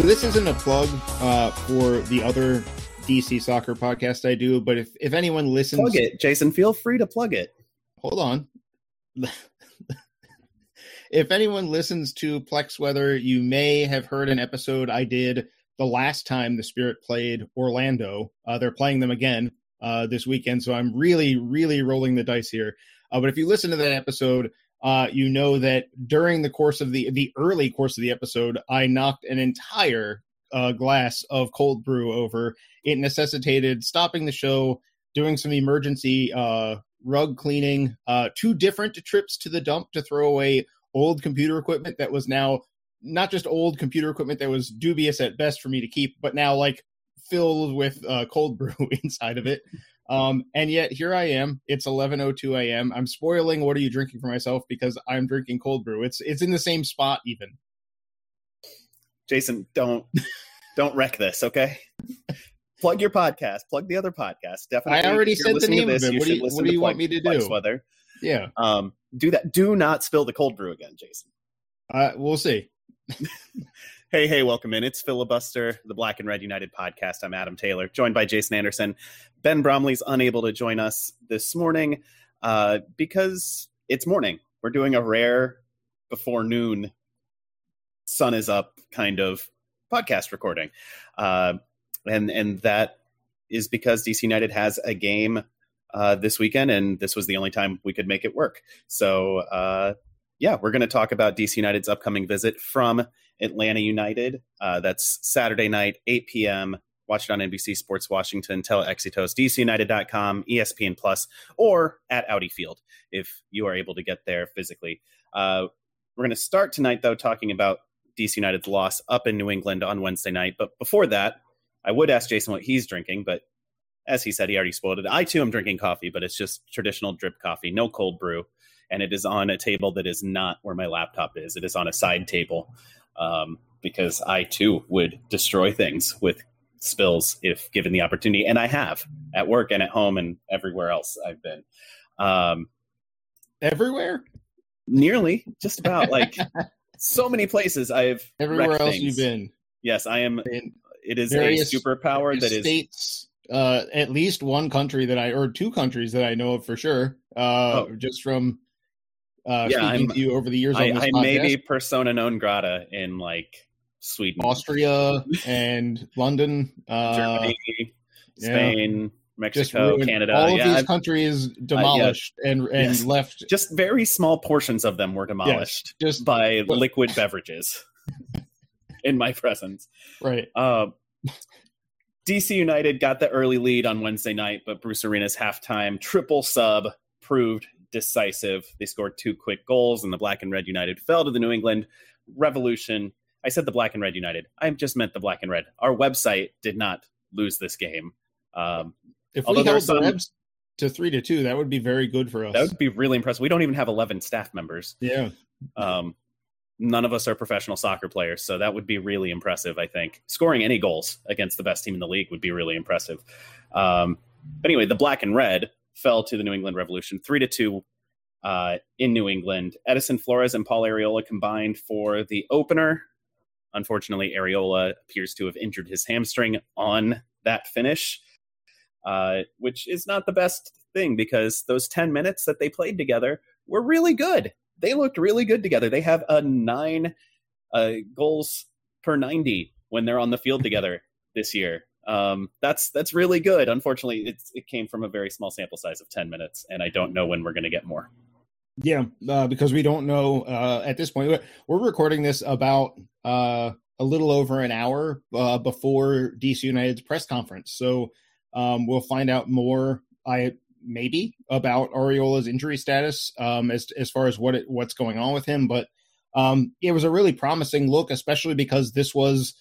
So this isn't a plug uh, for the other DC soccer podcast I do, but if, if anyone listens, plug it, Jason. Feel free to plug it. Hold on. if anyone listens to Plex Weather, you may have heard an episode I did the last time the Spirit played Orlando. Uh, they're playing them again uh, this weekend, so I'm really, really rolling the dice here. Uh, but if you listen to that episode, uh, you know that during the course of the the early course of the episode, I knocked an entire uh, glass of cold brew over. It necessitated stopping the show, doing some emergency uh, rug cleaning, uh, two different trips to the dump to throw away old computer equipment that was now not just old computer equipment that was dubious at best for me to keep, but now like filled with uh, cold brew inside of it. Um, and yet here I am. It's 11:02 a.m. I'm spoiling what are you drinking for myself because I'm drinking cold brew. It's it's in the same spot even. Jason, don't don't wreck this, okay? plug your podcast. Plug the other podcast. Definitely. I already said the name this, of it. What do you, what do you want me to do? Weather. Yeah. Um. Do that. Do not spill the cold brew again, Jason. Uh, we'll see. Hey, hey, welcome in. It's Filibuster, the Black and Red United podcast. I'm Adam Taylor, joined by Jason Anderson. Ben Bromley's unable to join us this morning uh, because it's morning. We're doing a rare before noon, sun is up kind of podcast recording. Uh, and, and that is because DC United has a game uh, this weekend, and this was the only time we could make it work. So, uh, yeah, we're going to talk about DC United's upcoming visit from Atlanta United. Uh, that's Saturday night, 8 p.m. Watch it on NBC Sports Washington, Telexitos, DCUnited.com, ESPN Plus, or at Audi Field if you are able to get there physically. Uh, we're going to start tonight, though, talking about DC United's loss up in New England on Wednesday night. But before that, I would ask Jason what he's drinking, but as he said, he already spoiled it. I too am drinking coffee, but it's just traditional drip coffee, no cold brew. And it is on a table that is not where my laptop is. It is on a side table um, because I too would destroy things with spills if given the opportunity, and I have at work and at home and everywhere else I've been. Um, everywhere, nearly, just about like so many places I've everywhere else things. you've been. Yes, I am. In it is a superpower that is states. Uh, at least one country that I, or two countries that I know of for sure. Uh, oh. just from uh, yeah, speaking I'm, to you over the years. I, I may be persona non grata in like Sweden, Austria, and London, uh, Germany, Spain. Yeah. Mexico, Canada, all of yeah, these I've, countries demolished uh, yeah. and and yes. left. Just very small portions of them were demolished yes. just by but, liquid beverages in my presence. Right. Uh, DC United got the early lead on Wednesday night, but Bruce Arena's halftime triple sub proved decisive. They scored two quick goals, and the Black and Red United fell to the New England Revolution. I said the Black and Red United. I just meant the Black and Red. Our website did not lose this game. Um, if we held some, the Revs to three to two, that would be very good for us. That would be really impressive. We don't even have eleven staff members. Yeah. Um, none of us are professional soccer players, so that would be really impressive. I think scoring any goals against the best team in the league would be really impressive. Um, but anyway, the Black and Red fell to the New England Revolution, three to two uh, in New England. Edison Flores and Paul Arriola combined for the opener. Unfortunately, Arriola appears to have injured his hamstring on that finish, uh, which is not the best thing because those 10 minutes that they played together were really good. They looked really good together. They have a nine uh, goals per 90 when they're on the field together this year. Um, that's that's really good. Unfortunately, it came from a very small sample size of 10 minutes, and I don't know when we're going to get more. Yeah, uh, because we don't know uh, at this point. We're recording this about uh, a little over an hour uh, before DC United's press conference. So um, we'll find out more. I maybe about Arriola's injury status um, as as far as what it, what's going on with him, but um, it was a really promising look, especially because this was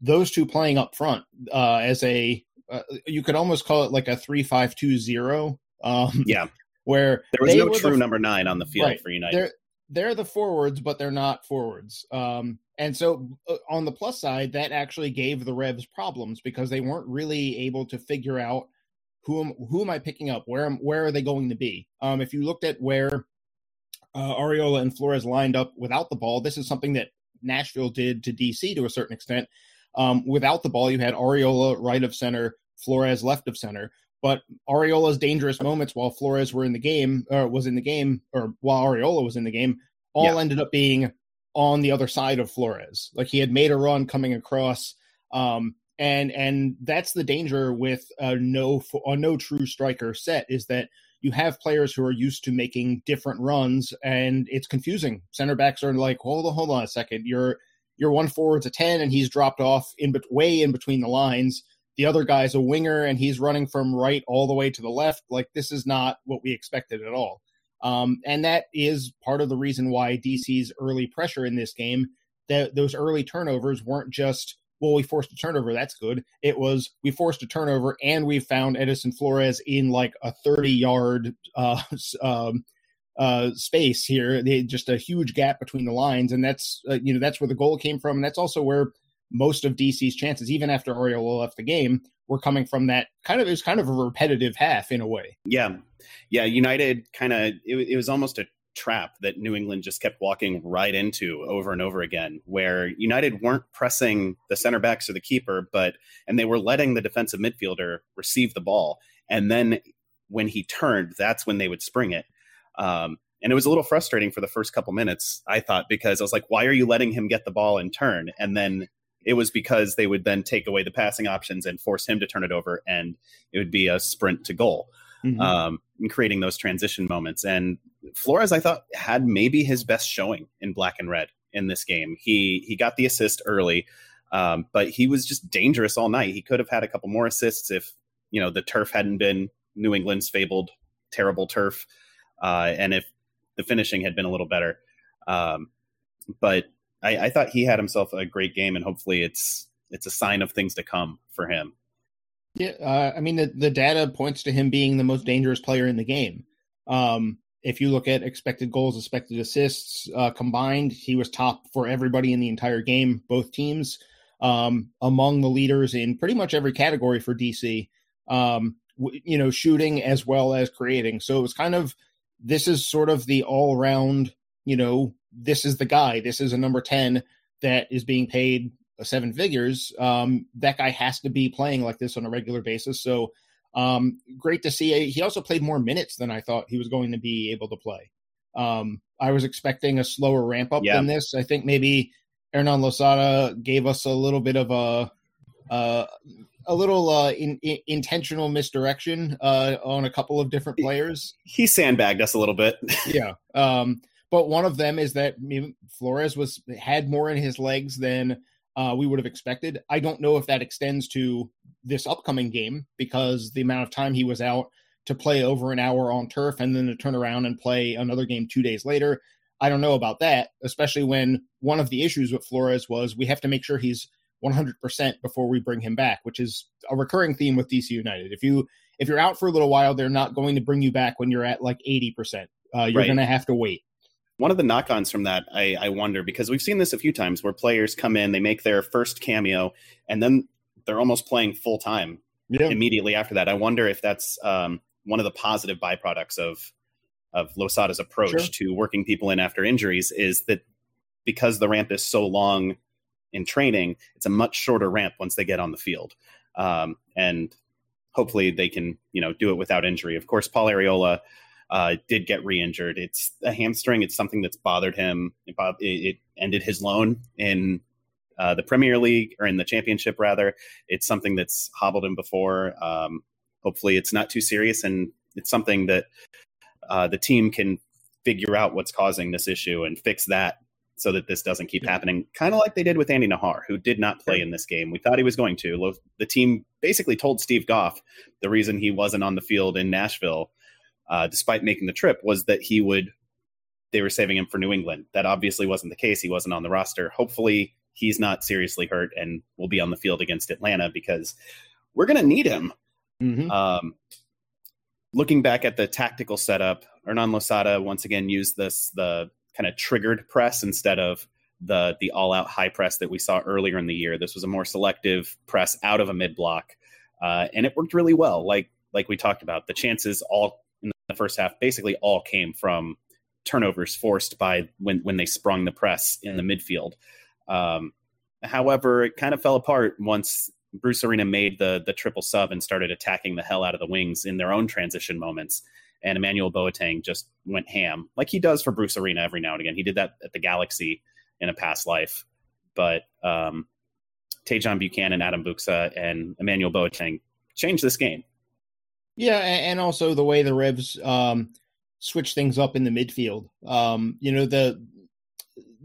those two playing up front uh, as a uh, you could almost call it like a three five two zero. Um, yeah, where there was no true the, number nine on the field right, for United. They're, they're the forwards, but they're not forwards. Um, and so uh, on the plus side, that actually gave the Revs problems because they weren't really able to figure out who am who am I picking up? Where am where are they going to be? Um, if you looked at where uh, Arriola and Flores lined up without the ball, this is something that Nashville did to DC to a certain extent. Um, without the ball, you had Arriola right of center, Flores left of center. But Arriola's dangerous moments while Flores were in the game, or was in the game, or while Arriola was in the game, all yeah. ended up being on the other side of Flores. Like he had made a run coming across, um, and and that's the danger with a no a no true striker set is that you have players who are used to making different runs, and it's confusing. Center backs are like, hold on, hold on a second, you're your one forward's a 10 and he's dropped off in but way in between the lines the other guy's a winger and he's running from right all the way to the left. Like this is not what we expected at all. Um, and that is part of the reason why dc's early pressure in this game that those early turnovers weren't just well we forced a turnover that's good. It was we forced a turnover and we found edison flores in like a 30 yard uh, um, uh, space here. They, just a huge gap between the lines, and that's uh, you know that's where the goal came from, and that's also where most of DC's chances, even after Arriola left the game, were coming from that kind of it was kind of a repetitive half in a way. Yeah, yeah. United kind of it, it was almost a trap that New England just kept walking right into over and over again, where United weren't pressing the center backs or the keeper, but and they were letting the defensive midfielder receive the ball, and then when he turned, that's when they would spring it. Um, and it was a little frustrating for the first couple minutes, I thought, because I was like, why are you letting him get the ball and turn? And then it was because they would then take away the passing options and force him to turn it over, and it would be a sprint to goal, mm-hmm. um, and creating those transition moments. And Flores, I thought, had maybe his best showing in black and red in this game. He he got the assist early, um, but he was just dangerous all night. He could have had a couple more assists if you know the turf hadn't been New England's fabled terrible turf uh, and if the finishing had been a little better. Um, but I, I, thought he had himself a great game, and hopefully it's it's a sign of things to come for him. Yeah, uh, I mean the the data points to him being the most dangerous player in the game. Um, if you look at expected goals, expected assists uh, combined, he was top for everybody in the entire game, both teams, um, among the leaders in pretty much every category for DC. Um, w- you know, shooting as well as creating. So it was kind of this is sort of the all round, you know, this is the guy, this is a number 10 that is being paid seven figures. Um, that guy has to be playing like this on a regular basis. So, um, great to see. He also played more minutes than I thought he was going to be able to play. Um, I was expecting a slower ramp up yeah. than this. I think maybe Hernan Losada gave us a little bit of a, uh, a little uh, in, in, intentional misdirection uh, on a couple of different players. He sandbagged us a little bit. yeah, um, but one of them is that Flores was had more in his legs than uh, we would have expected. I don't know if that extends to this upcoming game because the amount of time he was out to play over an hour on turf and then to turn around and play another game two days later. I don't know about that, especially when one of the issues with Flores was we have to make sure he's 100% before we bring him back, which is a recurring theme with DC United. If you if you're out for a little while, they're not going to bring you back when you're at like 80%. Uh, you're right. going to have to wait. One of the knock-ons from that, I, I wonder, because we've seen this a few times where players come in, they make their first cameo, and then they're almost playing full time yeah. immediately after that. I wonder if that's um, one of the positive byproducts of of Losada's approach sure. to working people in after injuries is that because the ramp is so long in training, it's a much shorter ramp once they get on the field. Um, and hopefully they can, you know, do it without injury. Of course, Paul Arriola uh, did get re-injured. It's a hamstring. It's something that's bothered him. It, it ended his loan in uh, the Premier League or in the Championship, rather. It's something that's hobbled him before. Um, hopefully, it's not too serious, and it's something that uh, the team can figure out what's causing this issue and fix that so that this doesn't keep happening. Kind of like they did with Andy Najar, who did not play in this game. We thought he was going to. The team basically told Steve Goff the reason he wasn't on the field in Nashville, uh, despite making the trip, was that he would. They were saving him for New England. That obviously wasn't the case. He wasn't on the roster. Hopefully, he's not seriously hurt and will be on the field against Atlanta because we're going to need him. Mm-hmm. Um, looking back at the tactical setup, Hernan Losada once again used this the kind of triggered press instead of the the all out high press that we saw earlier in the year. This was a more selective press out of a mid block, uh, and it worked really well. Like like we talked about, the chances all the first half basically all came from turnovers forced by when when they sprung the press in the midfield. Um, however, it kind of fell apart once Bruce Arena made the the triple sub and started attacking the hell out of the wings in their own transition moments. And Emmanuel Boateng just went ham, like he does for Bruce Arena every now and again. He did that at the Galaxy in a past life. But um, Tajon Buchanan, Adam Buksa, and Emmanuel Boateng changed this game. Yeah, and also the way the Revs um, switch things up in the midfield. Um, you know, the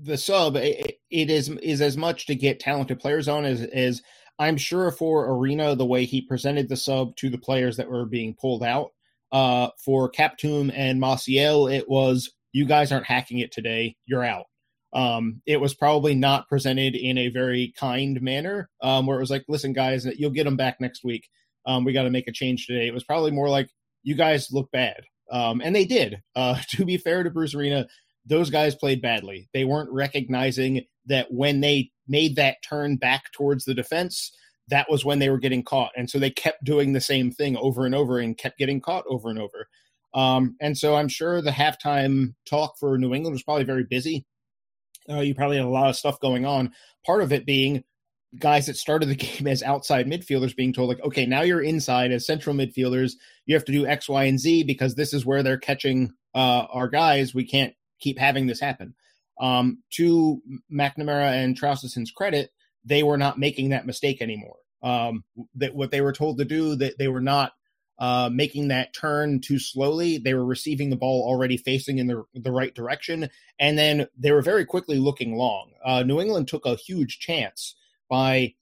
the sub it, it is is as much to get talented players on as as I'm sure for Arena, the way he presented the sub to the players that were being pulled out, uh, for Kaptoum and Maciel, it was you guys aren't hacking it today, you're out. Um, it was probably not presented in a very kind manner, um, where it was like, listen, guys, you'll get them back next week. Um, we got to make a change today. It was probably more like, you guys look bad. Um, and they did. Uh, to be fair to Bruce Arena, those guys played badly. They weren't recognizing that when they made that turn back towards the defense, that was when they were getting caught. And so they kept doing the same thing over and over and kept getting caught over and over. Um, and so I'm sure the halftime talk for New England was probably very busy. Uh, you probably had a lot of stuff going on. Part of it being guys that started the game as outside midfielders being told, like, okay, now you're inside as central midfielders. You have to do X, Y, and Z because this is where they're catching uh, our guys. We can't keep having this happen. Um, to McNamara and Traustason's credit, they were not making that mistake anymore. Um, that what they were told to do, that they were not uh, making that turn too slowly. They were receiving the ball already facing in the, the right direction, and then they were very quickly looking long. Uh, New England took a huge chance by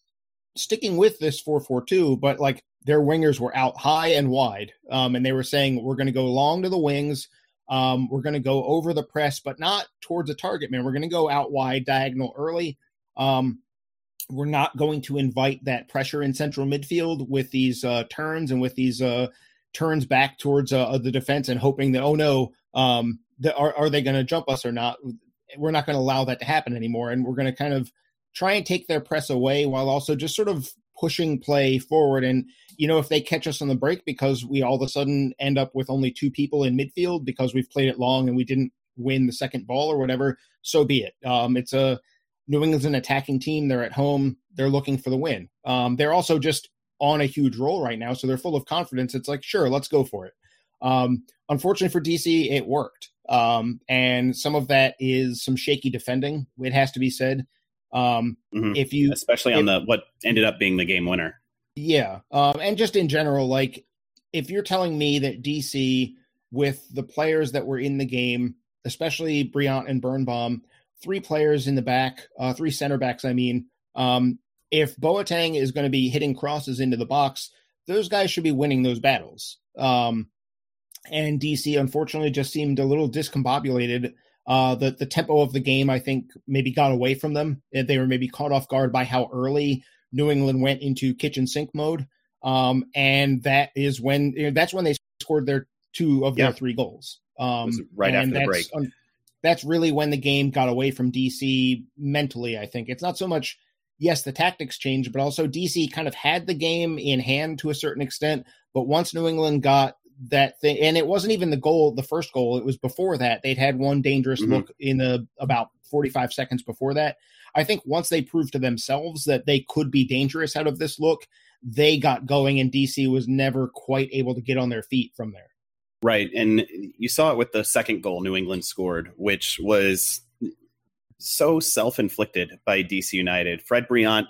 sticking with this 4-4-2, but like their wingers were out high and wide, um, and they were saying we're going to go long to the wings. Um, we're going to go over the press, but not towards a target man. We're going to go out wide, diagonal early. Um, we're not going to invite that pressure in central midfield with these uh, turns and with these uh, turns back towards uh, the defense and hoping that oh no, um, the, are, are they going to jump us or not? We're not going to allow that to happen anymore, and we're going to kind of try and take their press away while also just sort of pushing play forward. And you know, if they catch us on the break because we all of a sudden end up with only two people in midfield because we've played it long and we didn't win the second ball or whatever, so be it. Um, it's a New England's an attacking team. They're at home. They're looking for the win. Um, they're also just on a huge roll right now, so they're full of confidence. It's like, sure, let's go for it. Um, unfortunately for DC, it worked. Um, and some of that is some shaky defending. It has to be said. Um, mm-hmm. If you, especially on the what ended up being the game winner. Yeah, um, and just in general, like if you're telling me that DC with the players that were in the game, especially Brillant and Birnbaum, three players in the back, uh, three center backs, I mean. Um, if Boateng is going to be hitting crosses into the box, those guys should be winning those battles. Um, and DC, unfortunately, just seemed a little discombobulated. Uh, the the tempo of the game, I think, maybe got away from them. They were maybe caught off guard by how early New England went into kitchen sink mode, um, and that is when you know, that's when they scored their two of their three goals. Um, right after the break. Un- that's really when the game got away from DC mentally. I think it's not so much, yes, the tactics changed, but also DC kind of had the game in hand to a certain extent. But once New England got that thing, and it wasn't even the goal, the first goal, it was before that. They'd had one dangerous mm-hmm. look in the about 45 seconds before that. I think once they proved to themselves that they could be dangerous out of this look, they got going, and DC was never quite able to get on their feet from there. Right. And you saw it with the second goal New England scored, which was so self inflicted by DC United. Fred Brillant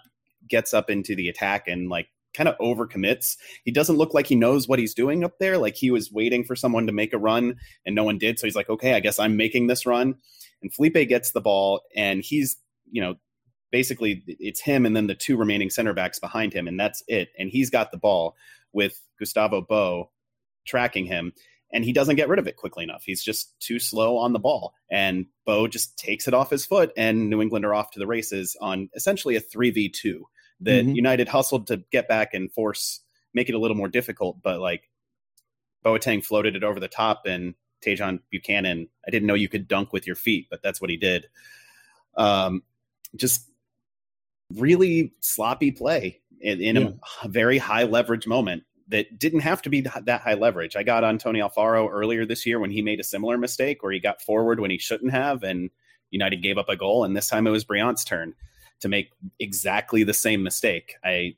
gets up into the attack and like kind of overcommits. He doesn't look like he knows what he's doing up there. Like he was waiting for someone to make a run and no one did. So he's like, okay, I guess I'm making this run. and Felipe gets the ball, and he's you know basically it's him and then the two remaining center backs behind him, and that's it. And he's got the ball with Gustavo Bou tracking him, and he doesn't get rid of it quickly enough. He's just too slow on the ball, and Bou just takes it off his foot, and New England are off to the races on essentially a three v two that mm-hmm. United hustled to get back and force make it a little more difficult, but like Boateng floated it over the top and Tajon Buchanan, I didn't know you could dunk with your feet, but that's what he did. Um, just really sloppy play in, in yeah. a very high leverage moment that didn't have to be that high leverage. I got on Tony Alfaro earlier this year when he made a similar mistake where he got forward when he shouldn't have, and United gave up a goal. And this time it was Brillant's turn to make exactly the same mistake. I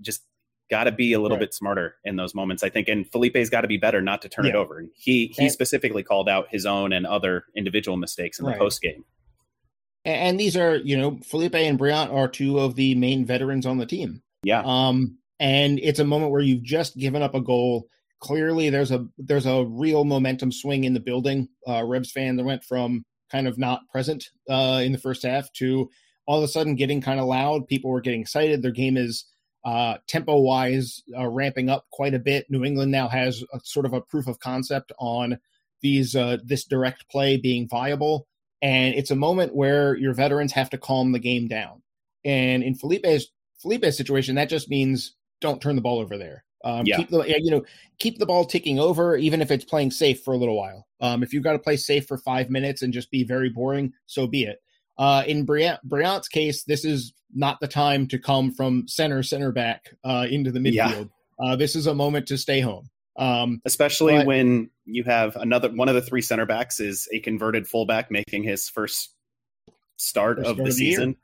just got to be a little right. bit smarter in those moments, I think. And Felipe's got to be better not to turn yeah. it over. He he and, specifically called out his own and other individual mistakes in right. the post game. And these are, you know, Felipe and Brillant are two of the main veterans on the team. Yeah. Um, and it's a moment where you've just given up a goal. Clearly, there's a there's a real momentum swing in the building. Uh, Revs fan that went from kind of not present uh, in the first half to all of a sudden getting kind of loud. People were getting excited. Their game is uh, tempo wise uh, ramping up quite a bit. New England now has a, sort of a proof of concept on these uh, this direct play being viable, and it's a moment where your veterans have to calm the game down. And in Felipe's Felipe's situation, that just means don't turn the ball over there. Um, yeah. Keep the you know keep the ball ticking over, even if it's playing safe for a little while. Um, if you've got to play safe for five minutes and just be very boring, so be it. Uh, in Brillant's case, this is not the time to come from center, center back uh, into the midfield. Yeah. Uh, this is a moment to stay home. Um, Especially but, when you have another one of the three center backs is a converted fullback making his first start first of the, of the season. Year.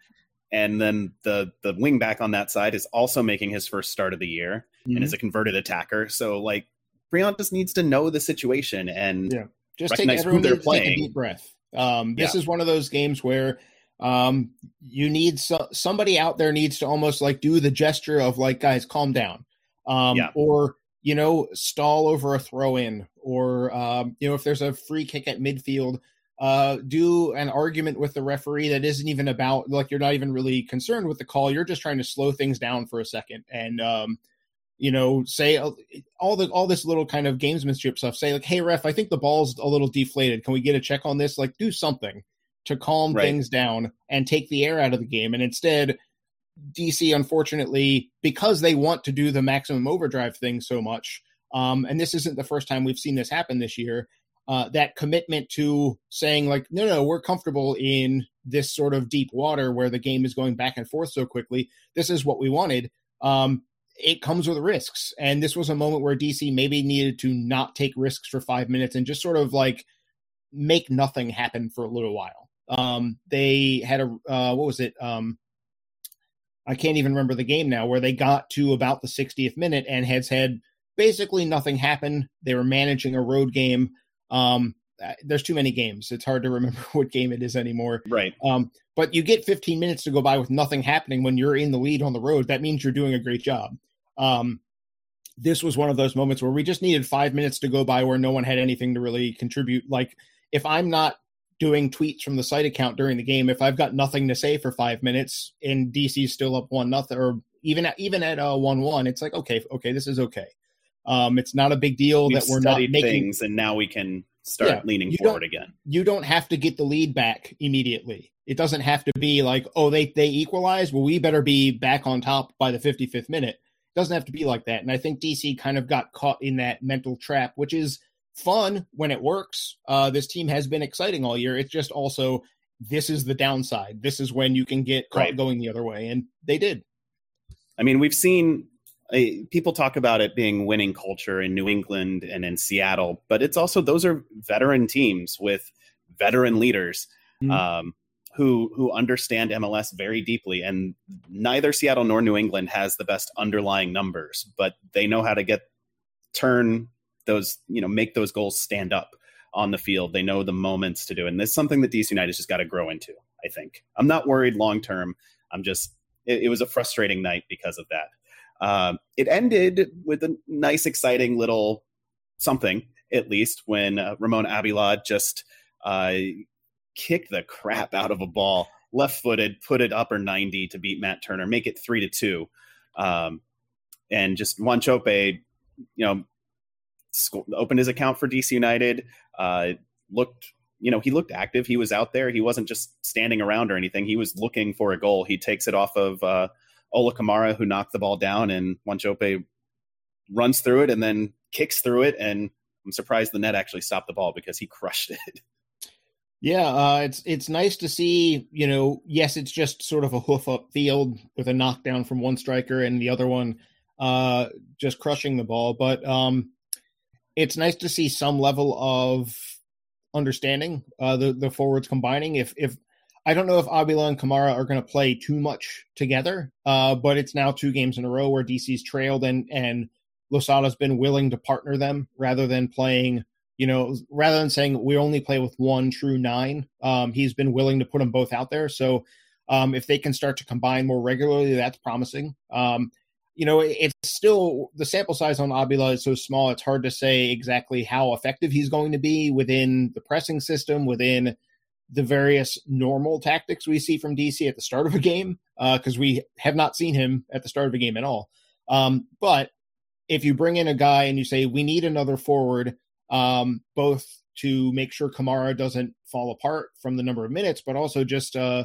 And then the the wing back on that side is also making his first start of the year mm-hmm. and is a converted attacker. So like Brilhant just needs to know the situation and yeah. just recognize take, who they're playing. Take a deep breath. Um, this yeah. is one of those games where um, you need so, somebody out there needs to almost like do the gesture of like, guys, calm down, um, yeah. or you know, stall over a throw in, or um, you know, if there's a free kick at midfield, uh, do an argument with the referee that isn't even about like you're not even really concerned with the call. You're just trying to slow things down for a second and um, you know, say uh, all the all this little kind of gamesmanship stuff. Say like, hey ref, I think the ball's a little deflated. Can we get a check on this? Like, do something to calm right. things down and take the air out of the game. And instead, DC, unfortunately, because they want to do the maximum overdrive thing so much, um, and this isn't the first time we've seen this happen this year. Uh, that commitment to saying like, no, no, we're comfortable in this sort of deep water where the game is going back and forth so quickly. This is what we wanted. Um, it comes with risks, and this was a moment where DC maybe needed to not take risks for five minutes and just sort of like make nothing happen for a little while. Um, they had a uh, what was it? Um, I can't even remember the game now. Where they got to about the 60th minute and had said basically nothing happened. They were managing a road game. Um, uh, there's too many games. It's hard to remember what game it is anymore. Right. Um, but you get 15 minutes to go by with nothing happening when you're in the lead on the road. That means you're doing a great job. Um, this was one of those moments where we just needed five minutes to go by where no one had anything to really contribute. Like if I'm not doing tweets from the site account during the game. If I've got nothing to say for five minutes and DC's still up one nothing, or even at, even at uh, one one, it's like okay, okay, this is okay. Um, it's not a big deal We've that we're not making things, and now we can start yeah, leaning forward again. You don't have to get the lead back immediately. It doesn't have to be like, oh, they they equalize. Well, we better be back on top by the 55th minute. Doesn't have to be like that. And I think DC kind of got caught in that mental trap, which is fun when it works. Uh, this team has been exciting all year. It's just also this is the downside. This is when you can get caught right. going the other way, and they did. I mean, we've seen uh, people talk about it being winning culture in New England and in Seattle, but it's also those are veteran teams with veteran leaders. Mm-hmm. Um, who who understand MLS very deeply, and neither Seattle nor New England has the best underlying numbers, but they know how to get turn those, you know, make those goals stand up on the field. They know the moments to do. And that's something that DC United has just got to grow into, I think. I'm not worried long term. I'm just, it, it, was a frustrating night because of that. Um, it ended with a nice, exciting little something, at least, when uh, Ramon Abila just uh, kick the crap out of a ball, left footed, put it upper 90 to beat Matt Turner, make it three to two. Um, and just Wanchope, you know, opened his account for DC United, uh, looked, you know, he looked active. He was out there. He wasn't just standing around or anything. He was looking for a goal. He takes it off of uh, Ola Kamara, who knocked the ball down, and Wanchope runs through it and then kicks through it. And I'm surprised the net actually stopped the ball because he crushed it. Yeah, uh, it's it's nice to see. You know, yes, it's just sort of a hoof up field with a knockdown from one striker and the other one uh, just crushing the ball. But um, it's nice to see some level of understanding uh, the the forwards combining. If if I don't know if Abila and Kamara are going to play too much together, uh, but it's now two games in a row where DC's trailed and and Losada's been willing to partner them rather than playing you know, rather than saying we only play with one true nine, um, he's been willing to put them both out there. So um, if they can start to combine more regularly, that's promising. Um, you know, it's still the sample size on Abila is so small; it's hard to say exactly how effective he's going to be within the pressing system, within the various normal tactics we see from DC at the start of a game, because uh, we have not seen him at the start of a game at all. Um, but if you bring in a guy and you say we need another forward um, both to make sure Kamara doesn't fall apart from the number of minutes, but also just, uh,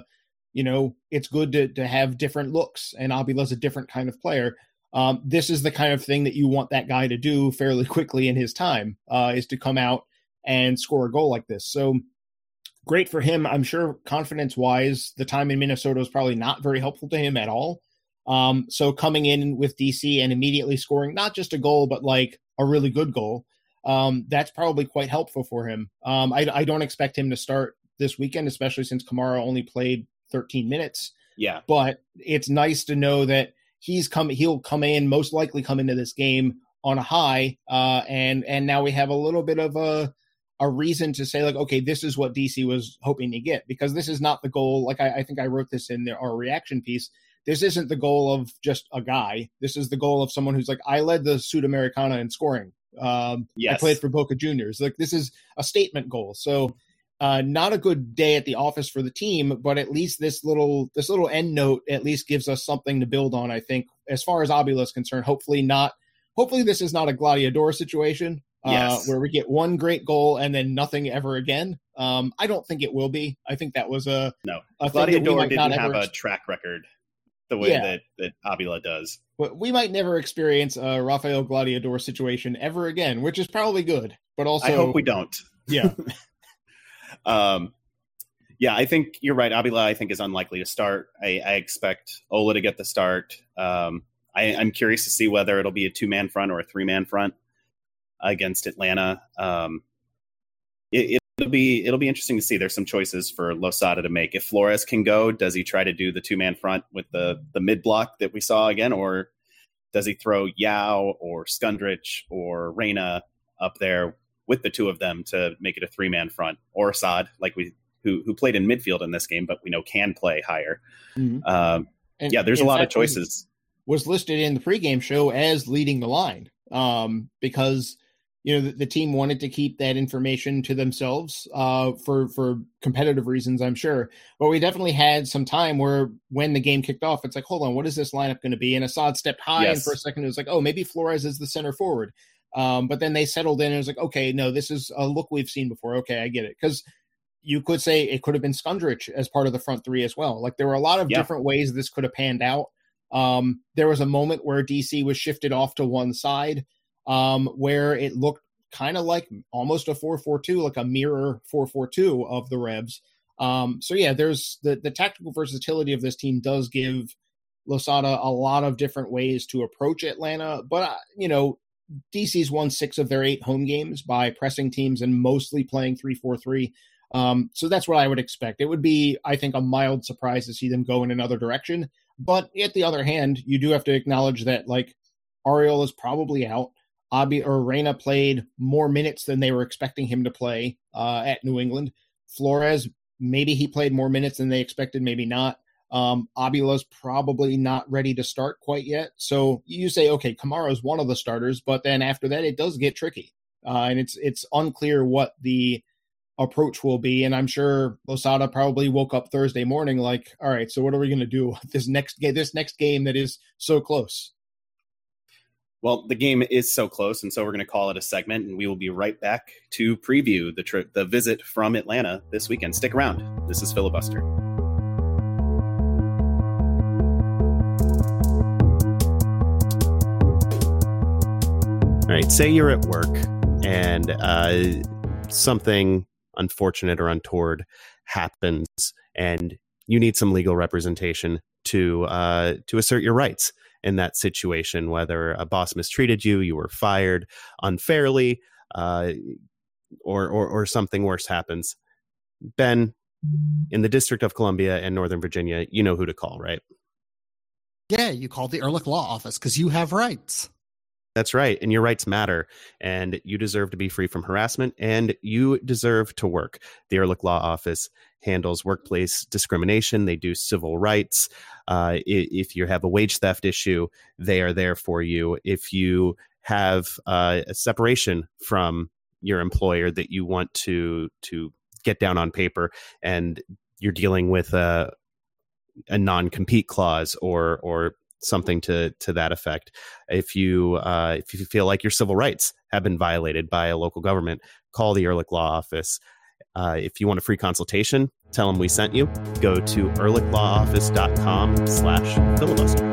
you know, it's good to, to have different looks, and Abila's a different kind of player. Um, this is the kind of thing that you want that guy to do fairly quickly in his time, uh, is to come out and score a goal like this. So great for him. I'm sure confidence wise, the time in Minnesota was probably not very helpful to him at all. Um, so coming in with DC and immediately scoring not just a goal, but like a really good goal um, that's probably quite helpful for him. Um, I, I, don't expect him to start this weekend, especially since Kamara only played 13 minutes. Yeah, but it's nice to know that he's come. He'll come in, most likely come into this game on a high, uh, and and now we have a little bit of a a reason to say like, okay, this is what DC was hoping to get because this is not the goal. Like I, I think I wrote this in the, our reaction piece. This isn't the goal of just a guy. This is the goal of someone who's like, I led the Sudamericana in scoring um, yes. I played for Boca Juniors. Like this is a statement goal. So uh, not a good day at the office for the team, but at least this little this little end note at least gives us something to build on. I think as far as Abila is concerned, hopefully not. Hopefully this is not a gladiador situation uh, yes. where we get one great goal and then nothing ever again. Um, I don't think it will be. I think that was a no. A gladiador didn't have ever... a track record the way yeah. that that Abila does. But we might never experience a Rafael Gladiador situation ever again, which is probably good. But also, I hope we don't. Yeah. um, yeah, I think you're right. Abila, I think, is unlikely to start. I, I expect Ola to get the start. Um, I, am curious to see whether it'll be a two man front or a three man front against Atlanta. Um, it, it'll be it'll be interesting to see. There's some choices for Losada to make. If Flores can go, does he try to do the two man front with the the mid block that we saw again, or does he throw Yow or Skundrich or Reyna up there with the two of them to make it a three man front, or Asad, like we who who played in midfield in this game, but we know can play higher. Mm-hmm. Um, yeah, there's a lot of choices. Was listed in the pregame show as leading the line um, because you know the, the, team wanted to keep that information to themselves uh, for for competitive reasons, I'm sure. But we definitely had some time where when the game kicked off, it's like, hold on, what is this lineup going to be? And Asad stepped high, yes. and for a second it was like, oh, maybe Flores is the center forward. Um, but then they settled in, and it was like, okay, no, this is a look we've seen before. Okay, I get it because you could say it could have been Skundrich as part of the front three as well. Like there were a lot of yeah. different ways this could have panned out. Um, there was a moment where DC was shifted off to one side um, where it looked kind of like almost a 4-4-2, like a mirror 4-4-2 of the Revs. Um, so yeah, there's the the tactical versatility of this team does give Losada a lot of different ways to approach Atlanta, but uh, you know, DC's won six of their eight home games by pressing teams and mostly playing 3-4-3. Um, so that's what I would expect. It would be, I think, a mild surprise to see them go in another direction. But at the other hand, you do have to acknowledge that like Ariel is probably out. Abi or Reyna played more minutes than they were expecting him to play uh, at New England. Flores, maybe he played more minutes than they expected, maybe not. Um, Abila's probably not ready to start quite yet. So you say, okay, Kamara's one of the starters, but then after that, it does get tricky, uh, and it's it's unclear what the approach will be. And I'm sure Losada probably woke up Thursday morning like, all right, so what are we going to do this next game? This next game that is so close. Well, the game is so close, and so we're going to call it a segment, and we will be right back to preview the trip, the visit from Atlanta this weekend. Stick around. This is filibuster. All right, say you're at work and uh, something unfortunate or untoward happens, and you need some legal representation to uh, to assert your rights in that situation. Whether a boss mistreated you, you were fired unfairly, uh, or, or or something worse happens. Ben, in the District of Columbia and Northern Virginia, you know who to call, right? Yeah, you call the Ehrlich Law Office because you have rights. That's right. And your rights matter. And you deserve to be free from harassment and you deserve to work. The Ehrlich Law Office handles workplace discrimination, they do civil rights. Uh, if you have a wage theft issue, they are there for you. If you have uh, a separation from your employer that you want to to get down on paper and you're dealing with a a non-compete clause or or something to to that effect. If you uh, if you feel like your civil rights have been violated by a local government, call the Ehrlich Law Office. Uh, if you want a free consultation, tell them we sent you. Go to ehrlichlawoffice.com slash filibuster.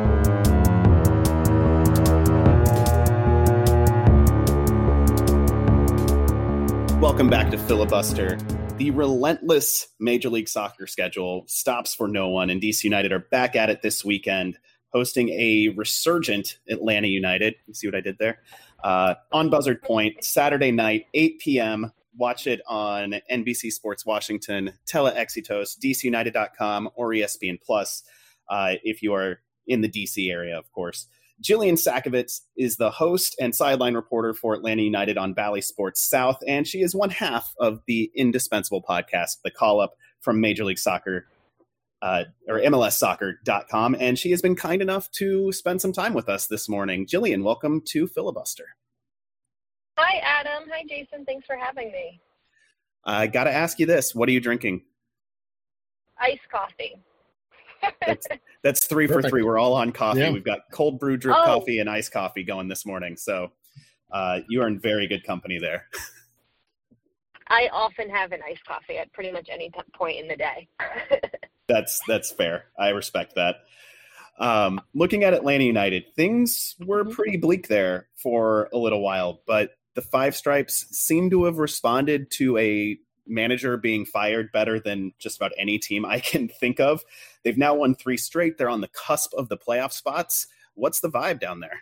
Welcome back to Filibuster. The relentless Major League Soccer schedule stops for no one, and DC United are back at it this weekend hosting a resurgent Atlanta United. You see what I did there? Uh, on Buzzard Point, Saturday night, 8 p.m. Watch it on NBC Sports Washington, Telexitos, DCUnited.com, or ESPN Plus uh, if you are in the DC area, of course. Jillian Sakovits is the host and sideline reporter for Atlanta United on Bally Sports South, and she is one half of the indispensable podcast, The Call Up from Major League Soccer uh, or MLSsoccer.com, and she has been kind enough to spend some time with us this morning. Jillian, welcome to Filibuster. Hi, Adam. Hi, Jason. Thanks for having me. I got to ask you this: What are you drinking? Iced coffee. that's, that's, three Perfect. for three. We're all on coffee. Yeah. We've got cold brew drip oh. coffee and iced coffee going this morning. So uh, you are in very good company there. I often have an iced coffee at pretty much any t- point in the day. that's that's fair. I respect that. Um, looking at Atlanta United, things were mm-hmm. pretty bleak there for a little while, but the Five Stripes seem to have responded to a manager being fired better than just about any team I can think of. They've now won three straight. They're on the cusp of the playoff spots. What's the vibe down there?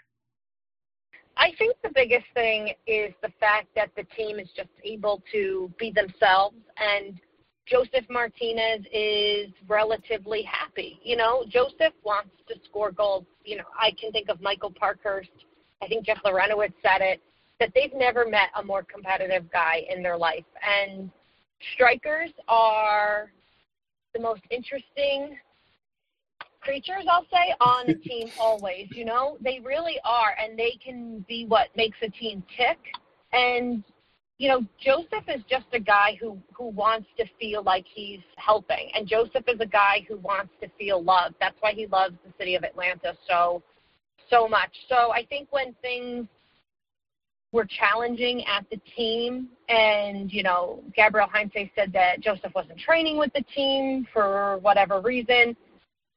I think the biggest thing is the fact that the team is just able to be themselves and Josef Martinez is relatively happy. You know, Josef wants to score goals. You know, I can think of Michael Parkhurst. I think Jeff Larentowicz said it that they've never met a more competitive guy in their life. And strikers are the most interesting creatures, I'll say, on a team always. You know, they really are, and they can be what makes a team tick. And you know, Josef is just a guy who who wants to feel like he's helping, and Josef is a guy who wants to feel loved. That's why he loves the city of Atlanta so so much. So I think when things were challenging at the team, and you know, Gabriel Heinze said that Josef wasn't training with the team for whatever reason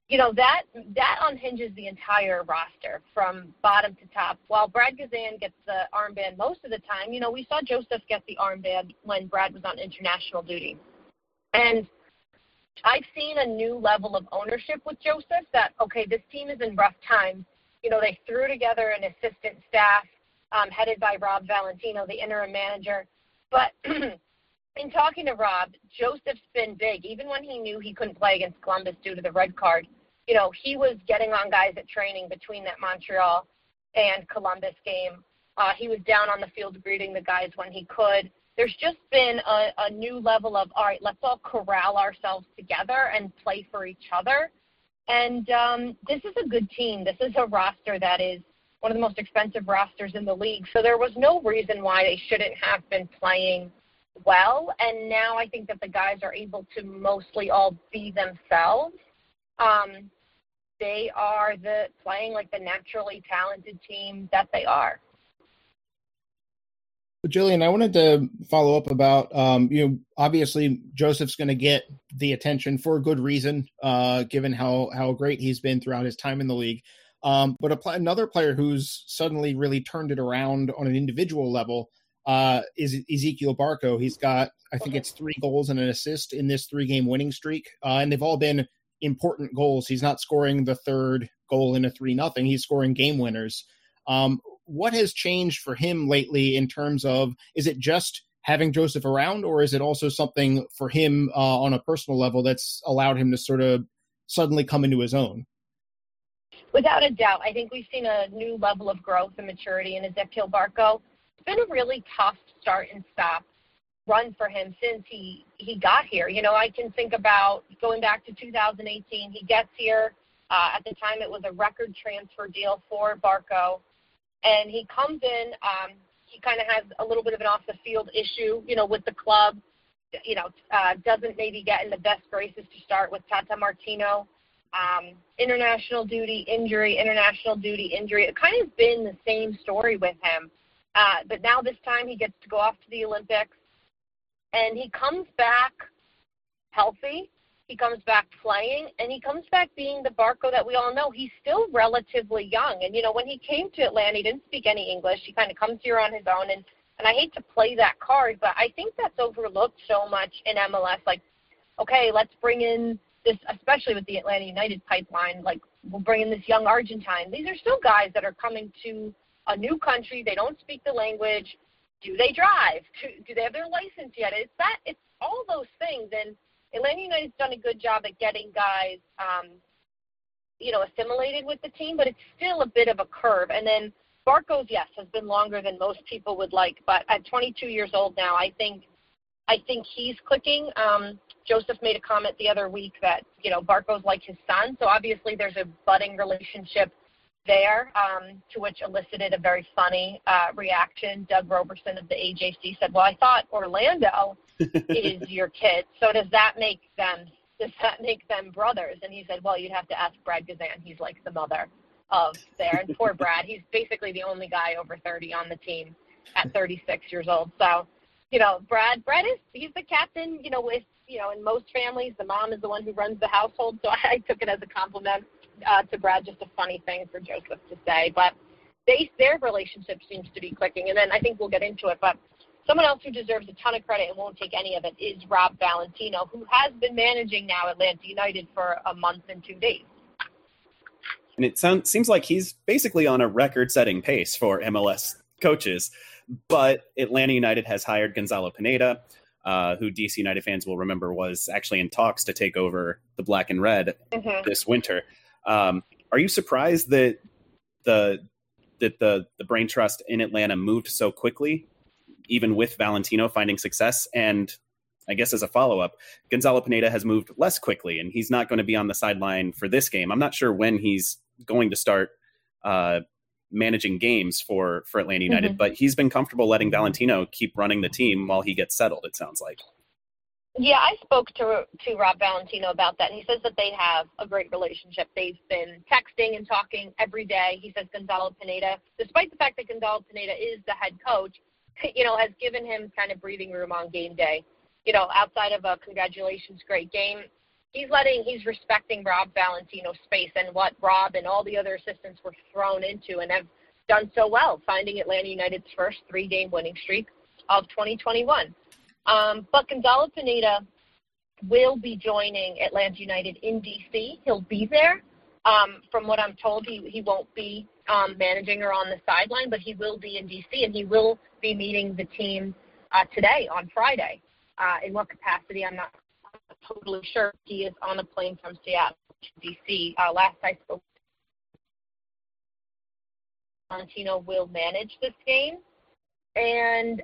you know that that unhinges the entire roster from bottom to top. While Brad Guzan gets the armband most of the time, you know we saw Josef get the armband when Brad was on international duty, and I've seen a new level of ownership with Josef That okay, this team is in rough times. You know they threw together an assistant staff um, headed by Rob Valentino, the interim manager, but in talking to Rob, Josef's been big. Even when he knew he couldn't play against Columbus due to the red card, you know, he was getting on guys at training between that Montreal and Columbus game. Uh, he was down on the field greeting the guys when he could. There's just been a, a new level of, all right, let's all corral ourselves together and play for each other. And um, this is a good team. This is a roster that is one of the most expensive rosters in the league. So there was no reason why they shouldn't have been playing well. And now I think that the guys are able to mostly all be themselves. Um, they are the playing like the naturally talented team that they are. Jillian, I wanted to follow up about um, you know obviously Josef's going to get the attention for a good reason, uh, given how how great he's been throughout his time in the league. Um, but a, another player who's suddenly really turned it around on an individual level uh, is Ezequiel Barco. He's got I think it's three goals and an assist in this three game winning streak, uh, and they've all been important goals. He's not scoring the third goal in a three nothing. He's scoring game winners. Um, what has changed for him lately in terms of is it just having Josef around, or is it also something for him uh, on a personal level that's allowed him to sort of suddenly come into his own? Without a doubt, I think we've seen a new level of growth and maturity in Ezequiel Barco. It's been a really tough start and stop run for him since he he got here. You know, I can think about going back to 2018. He gets here. Uh, at the time, it was a record transfer deal for Barco and he comes in. Um, he kind of has a little bit of an off the field issue, you know, with the club. You know, uh, doesn't maybe get in the best graces to start with Tata Martino. Um, international duty injury, international duty injury. It kind of been the same story with him. Uh, but now this time he gets to go off to the Olympics, and he comes back healthy he comes back playing, and he comes back being the Barco that we all know. He's still relatively young, and you know when he came to Atlanta, he didn't speak any English. He kind of comes here on his own, and and I hate to play that card, but I think that's overlooked so much in MLS. Like, okay, let's bring in this, especially with the Atlanta United pipeline. Like, we'll bring in this young Argentine. These are still guys that are coming to a new country. They don't speak the language. Do they drive? Do, they have their license yet? It's that. It's all those things, and Atlanta United's done a good job at getting guys, um, you know, assimilated with the team, but it's still a bit of a curve. And then Barco's, yes, has been longer than most people would like, but at 22 years old now, I think I think he's clicking. Um, Josef made a comment the other week that you know Barco's like his son, so obviously there's a budding relationship there, um, to which elicited a very funny uh, reaction. Doug Roberson of the AJC said, "Well, I thought Orlando is your kid, so does that make them does that make them brothers?" And he said, "Well, you'd have to ask Brad Guzan. He's like the mother of there, and poor Brad, he's basically the only guy over 30 on the team at 36 years old. So, you know, Brad, Brad is he's the captain. You know, with you know, in most families, the mom is the one who runs the household. So I took it as a compliment uh, to Brad, just a funny thing for Josef to say. But they their relationship seems to be clicking, and then I think we'll get into it. But someone else who deserves a ton of credit and won't take any of it is Rob Valentino, who has been managing now Atlanta United for a month and two days. And it sounds seems like he's basically on a record-setting pace for MLS coaches. But Atlanta United has hired Gonzalo Pineda, uh, who DC United fans will remember was actually in talks to take over the black and red mm-hmm. this winter. Um, are you surprised that the that the the brain trust in Atlanta moved so quickly, even with Valentino finding success? And I guess as a follow up, Gonzalo Pineda has moved less quickly, and he's not going to be on the sideline for this game. I'm not sure when he's going to start uh, managing games for for Atlanta United, mm-hmm. but he's been comfortable letting Valentino keep running the team while he gets settled. It sounds like. Yeah, I spoke to to Rob Valentino about that, and he says that they have a great relationship. They've been texting and talking every day. He says Gonzalo Pineda, despite the fact that Gonzalo Pineda is the head coach, you know, has given him kind of breathing room on game day. You know, outside of a congratulations, great game, he's letting, he's respecting Rob Valentino's space and what Rob and all the other assistants were thrown into, and have done so well, finding Atlanta United's first three-game winning streak of 2021. Um, but Gonzalo Pineda will be joining Atlanta United in DC. He'll be there. Um, from what I'm told, he, he won't be um, managing or on the sideline, but he will be in DC and he will be meeting the team uh, today on Friday. Uh, in what capacity, I'm not totally sure. He is on a plane from Seattle to DC. Uh, last I spoke, Valentino will manage this game. And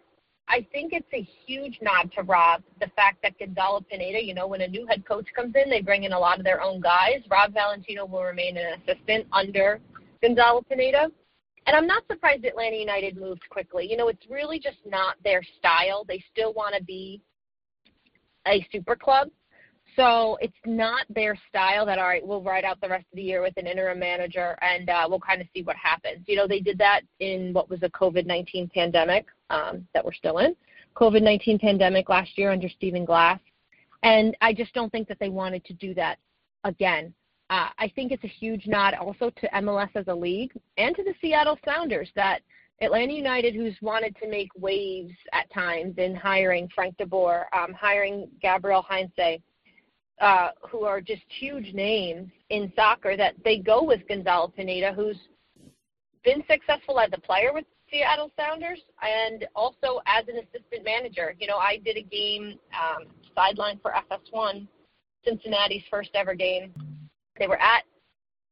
I think it's a huge nod to Rob, the fact that Gonzalo Pineda, you know, when a new head coach comes in, they bring in a lot of their own guys. Rob Valentino will remain an assistant under Gonzalo Pineda. and I'm not surprised Atlanta United moved quickly. You know, it's really just not their style. They still want to be a super club. So it's not their style that, all right, we'll ride out the rest of the year with an interim manager and uh, we'll kind of see what happens. You know, they did that in what was a COVID 19 pandemic um, that we're still in, COVID 19 pandemic last year under Stephen Glass. And I just don't think that they wanted to do that again. Uh, I think it's a huge nod also to MLS as a league and to the Seattle Sounders that Atlanta United, who's wanted to make waves at times in hiring Frank DeBoer, um, hiring Gabriel Heinze, uh, who are just huge names in soccer, that they go with Gonzalo Pineda, who's been successful as a player with Seattle Sounders and also as an assistant manager. You know, I did a game um, sideline for FS1, Cincinnati's first ever game they were at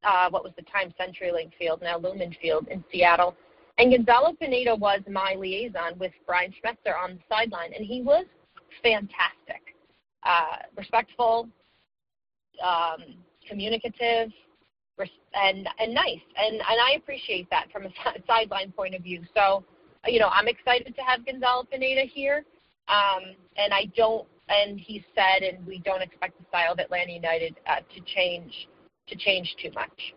uh, what was the time CenturyLink Field, now Lumen Field in Seattle. And Gonzalo Pineda was my liaison with Brian Schmetzer on the sideline, and he was fantastic, uh, respectful, um, communicative, and and nice, and and I appreciate that from a sideline point of view. So, you know, I'm excited to have Gonzalo Pineda here, um, and I don't. And he said, and we don't expect the style of Atlanta United uh, to change to change too much.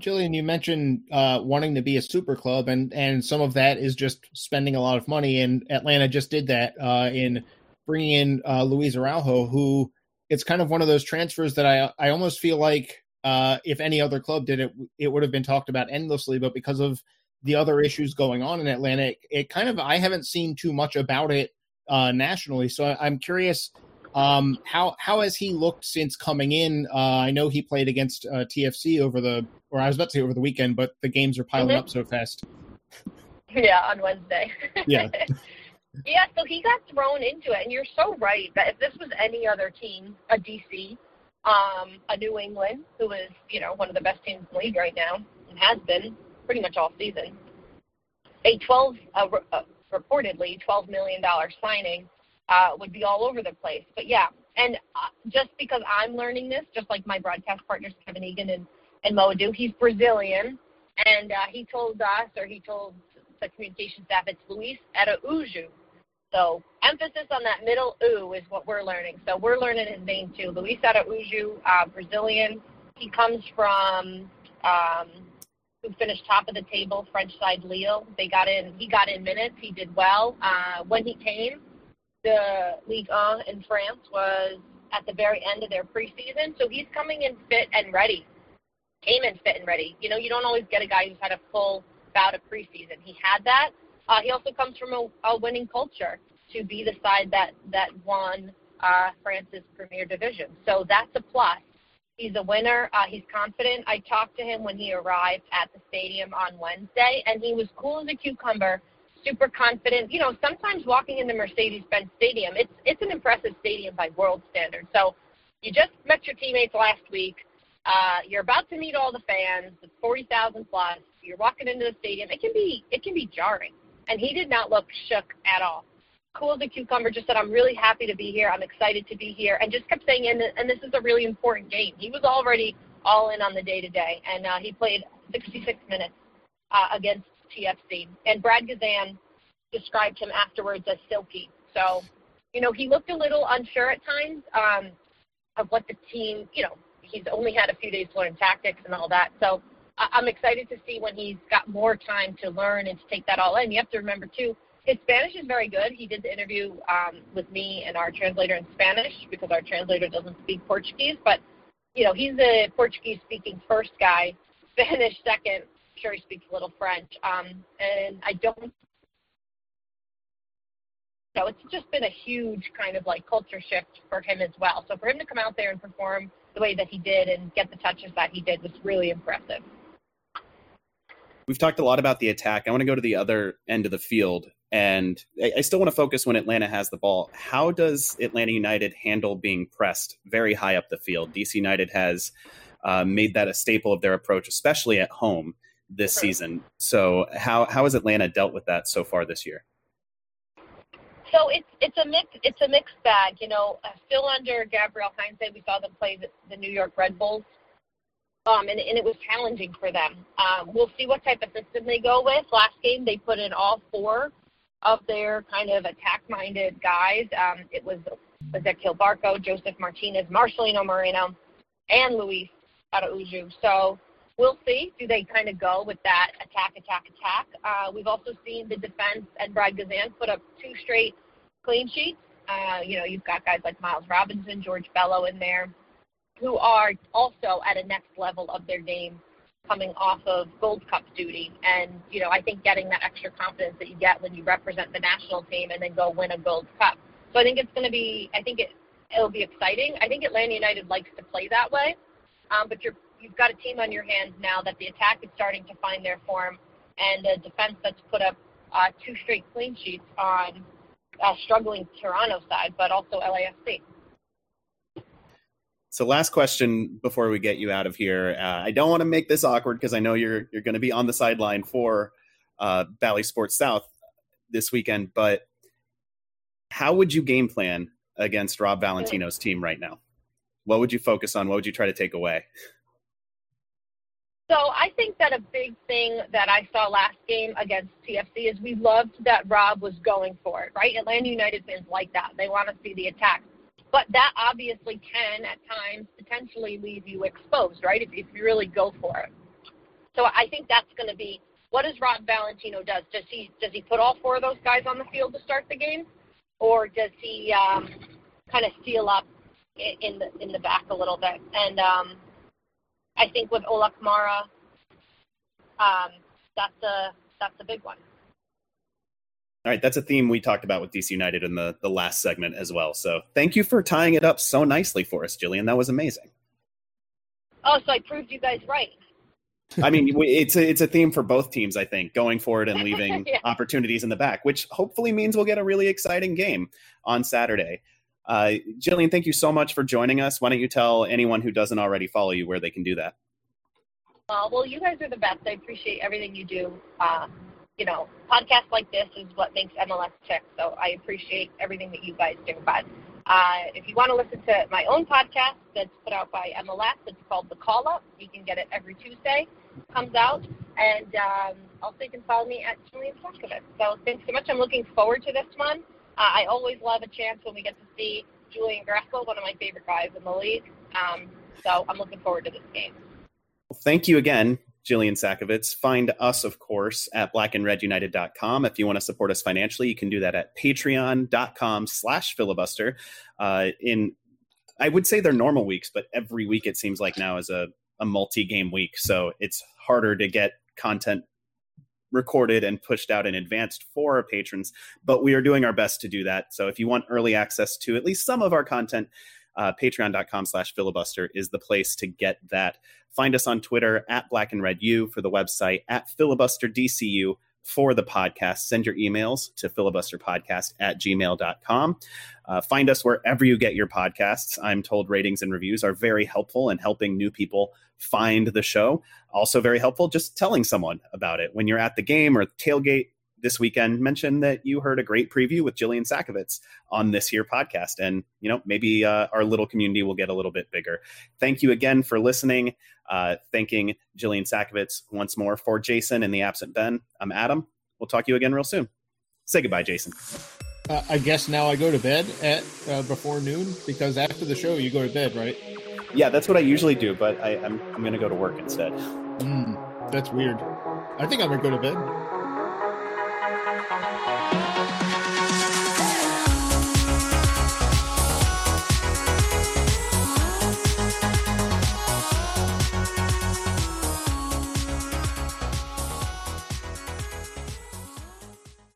Jillian, you mentioned uh, wanting to be a super club, and and some of that is just spending a lot of money. And Atlanta just did that uh, in bringing in uh, Luis Araujo, who it's kind of one of those transfers that I I almost feel like uh, if any other club did it, it would have been talked about endlessly. But because of the other issues going on in Atlanta, it, it kind of I haven't seen too much about it uh, nationally. So I, I'm curious um, how how has he looked since coming in? Uh, I know he played against uh, TFC over the, or I was about to say over the weekend, but the games are piling mm-hmm. up so fast. Yeah, on Wednesday. Yeah. yeah, so he got thrown into it, and you're so right that if this was any other team, a DC, um, a New England, who is you know one of the best teams in the league right now and has been pretty much all season, a 12 uh, uh, reportedly 12 million dollar signing uh, would be all over the place. But yeah, and uh, just because I'm learning this, just like my broadcast partners Kevin Egan and and Moadu, he's Brazilian, and uh, he told us, or he told the communication staff, it's Luis Araujo. So emphasis on that middle "u" is what we're learning. So we're learning his name too, Luis Araujo, uh, Brazilian. He comes from um, who finished top of the table, French side Lille. They got in. He got in minutes. He did well. Uh, when he came, the Ligue 1 in France was at the very end of their preseason, so he's coming in fit and ready. Came in fit and ready. You know, you don't always get a guy who's had a full bout of preseason. He had that. Uh, he also comes from a, a winning culture to be the side that that won uh, France's premier division. So that's a plus. He's a winner. Uh, he's confident. I talked to him when he arrived at the stadium on Wednesday, and he was cool as a cucumber super confident. You know, sometimes walking into Mercedes-Benz Stadium, it's it's an impressive stadium by world standards. So you just met your teammates last week. Uh, you're about to meet all the fans. It's 40,000 plus. You're walking into the stadium. It can be it can be jarring. And he did not look shook at all. Cool a cucumber. Just said, I'm really happy to be here. I'm excited to be here. And just kept saying, and, and this is a really important game. He was already all in on the day to day, and uh, he played 66 minutes uh, against TFC. And Brad Guzan described him afterwards as silky. So, you know, he looked a little unsure at times um, of what the team, you know, he's only had a few days to learn tactics and all that. So I'm excited to see when he's got more time to learn and to take that all in. You have to remember, too, his Spanish is very good. He did the interview um, with me and our translator in Spanish because our translator doesn't speak Portuguese. But, you know, he's a Portuguese speaking first guy, Spanish second, I'm sure he speaks a little French. Um, and I don't so it's just been a huge kind of like culture shift for him as well. So for him to come out there and perform the way that he did and get the touches that he did was really impressive. We've talked a lot about the attack. I want to go to the other end of the field, and I, still want to focus when Atlanta has the ball. How does Atlanta United handle being pressed very high up the field? DC United has uh, made that a staple of their approach, especially at home this season. So how how has Atlanta dealt with that so far this year? So it's it's a mix it's a mixed bag. You know, uh, still under Gabriel Heinze, we saw them play the, the New York Red Bulls um, and, and it was challenging for them. Um, we'll see what type of system they go with. Last game, they put in all four of their kind of attack-minded guys. Um, it was Ezequiel Barco, Josef Martinez, Marcelino Moreno, and Luis Araujo. So we'll see. Do they kind of go with that attack, attack, attack? Uh, we've also seen the defense and Brad Guzan put up two straight clean sheets. Uh, you know, you've got guys like Miles Robinson, George Bello in there, who are also at a next level of their game coming off of Gold Cup duty. And, you know, I think getting that extra confidence that you get when you represent the national team and then go win a Gold Cup. So I think it's going to be, I think it, it'll be exciting. I think Atlanta United likes to play that way. Um, but you're, you've got a team on your hands now that the attack is starting to find their form and a defense that's put up uh, two straight clean sheets on uh, struggling Toronto side, but also LAFC. So, last question before we get you out of here. Uh, I don't want to make this awkward because I know you're you're going to be on the sideline for uh, Bally Sports South this weekend. But how would you game plan against Rob Valentino's team right now? What would you focus on? What would you try to take away? So I think that a big thing that I saw last game against TFC is we loved that Rob was going for it, right? Atlanta United fans like that. They want to see the attack. But that obviously can, at times, potentially leave you exposed, right, if, if you really go for it. So I think that's going to be what does Rob Valentino does? Does he does he put all four of those guys on the field to start the game, or does he um, kind of steal up in the in the back a little bit? And um, I think with Ola Kamara, um, that's a that's a big one. All right, that's a theme we talked about with DC United in the, the last segment as well. So thank you for tying it up so nicely for us, Jillian. That was amazing. Oh, so I proved you guys right. I mean, it's a, it's a theme for both teams, I think, going forward and leaving yeah. opportunities in the back, which hopefully means we'll get a really exciting game on Saturday. Uh, Jillian, thank you so much for joining us. Why don't you tell anyone who doesn't already follow you where they can do that? Uh, well, you guys are the best. I appreciate everything you do. Uh, you know, podcasts like this is what makes MLS tick. So I appreciate everything that you guys do. But uh, if you want to listen to my own podcast that's put out by MLS, it's called The Call Up. You can get it every Tuesday. Comes out. And um, also you can follow me at Jillian Sakovits. So thanks so much. I'm looking forward to this one. Uh, I always love a chance when we get to see Julian Gressel, one of my favorite guys in the league. Um, so I'm looking forward to this game. Thank you again Jillian Sakovits. Find us, of course, at blackandredunited.com. If you want to support us financially, you can do that at patreon.com slash filibuster. Uh, in, I would say they're normal weeks, but every week it seems like now is a, a multi-game week. So it's harder to get content recorded and pushed out in advance for our patrons, but we are doing our best to do that. So if you want early access to at least some of our content, uh, patreon.com slash filibuster is the place to get that. Find us on Twitter at Black and Red U for the website, at filibusterdcu for the podcast. Send your emails to filibusterpodcast at gmail.com. Uh, find us wherever you get your podcasts. I'm told ratings and reviews are very helpful in helping new people find the show. Also, very helpful just telling someone about it when you're at the game or tailgate this weekend mentioned that you heard a great preview with Jillian Sakovits on this here podcast. And, you know, maybe uh, our little community will get a little bit bigger. Thank you again for listening. Uh, thanking Jillian Sakovits once more for Jason and the absent Ben. I'm Adam. We'll talk to you again real soon. Say goodbye, Jason. Uh, I guess now I go to bed at uh, before noon because after the show you go to bed, right? Yeah, that's what I usually do, but I, am I'm, I'm going to go to work instead. Mm, that's weird. I think I'm going to go to bed.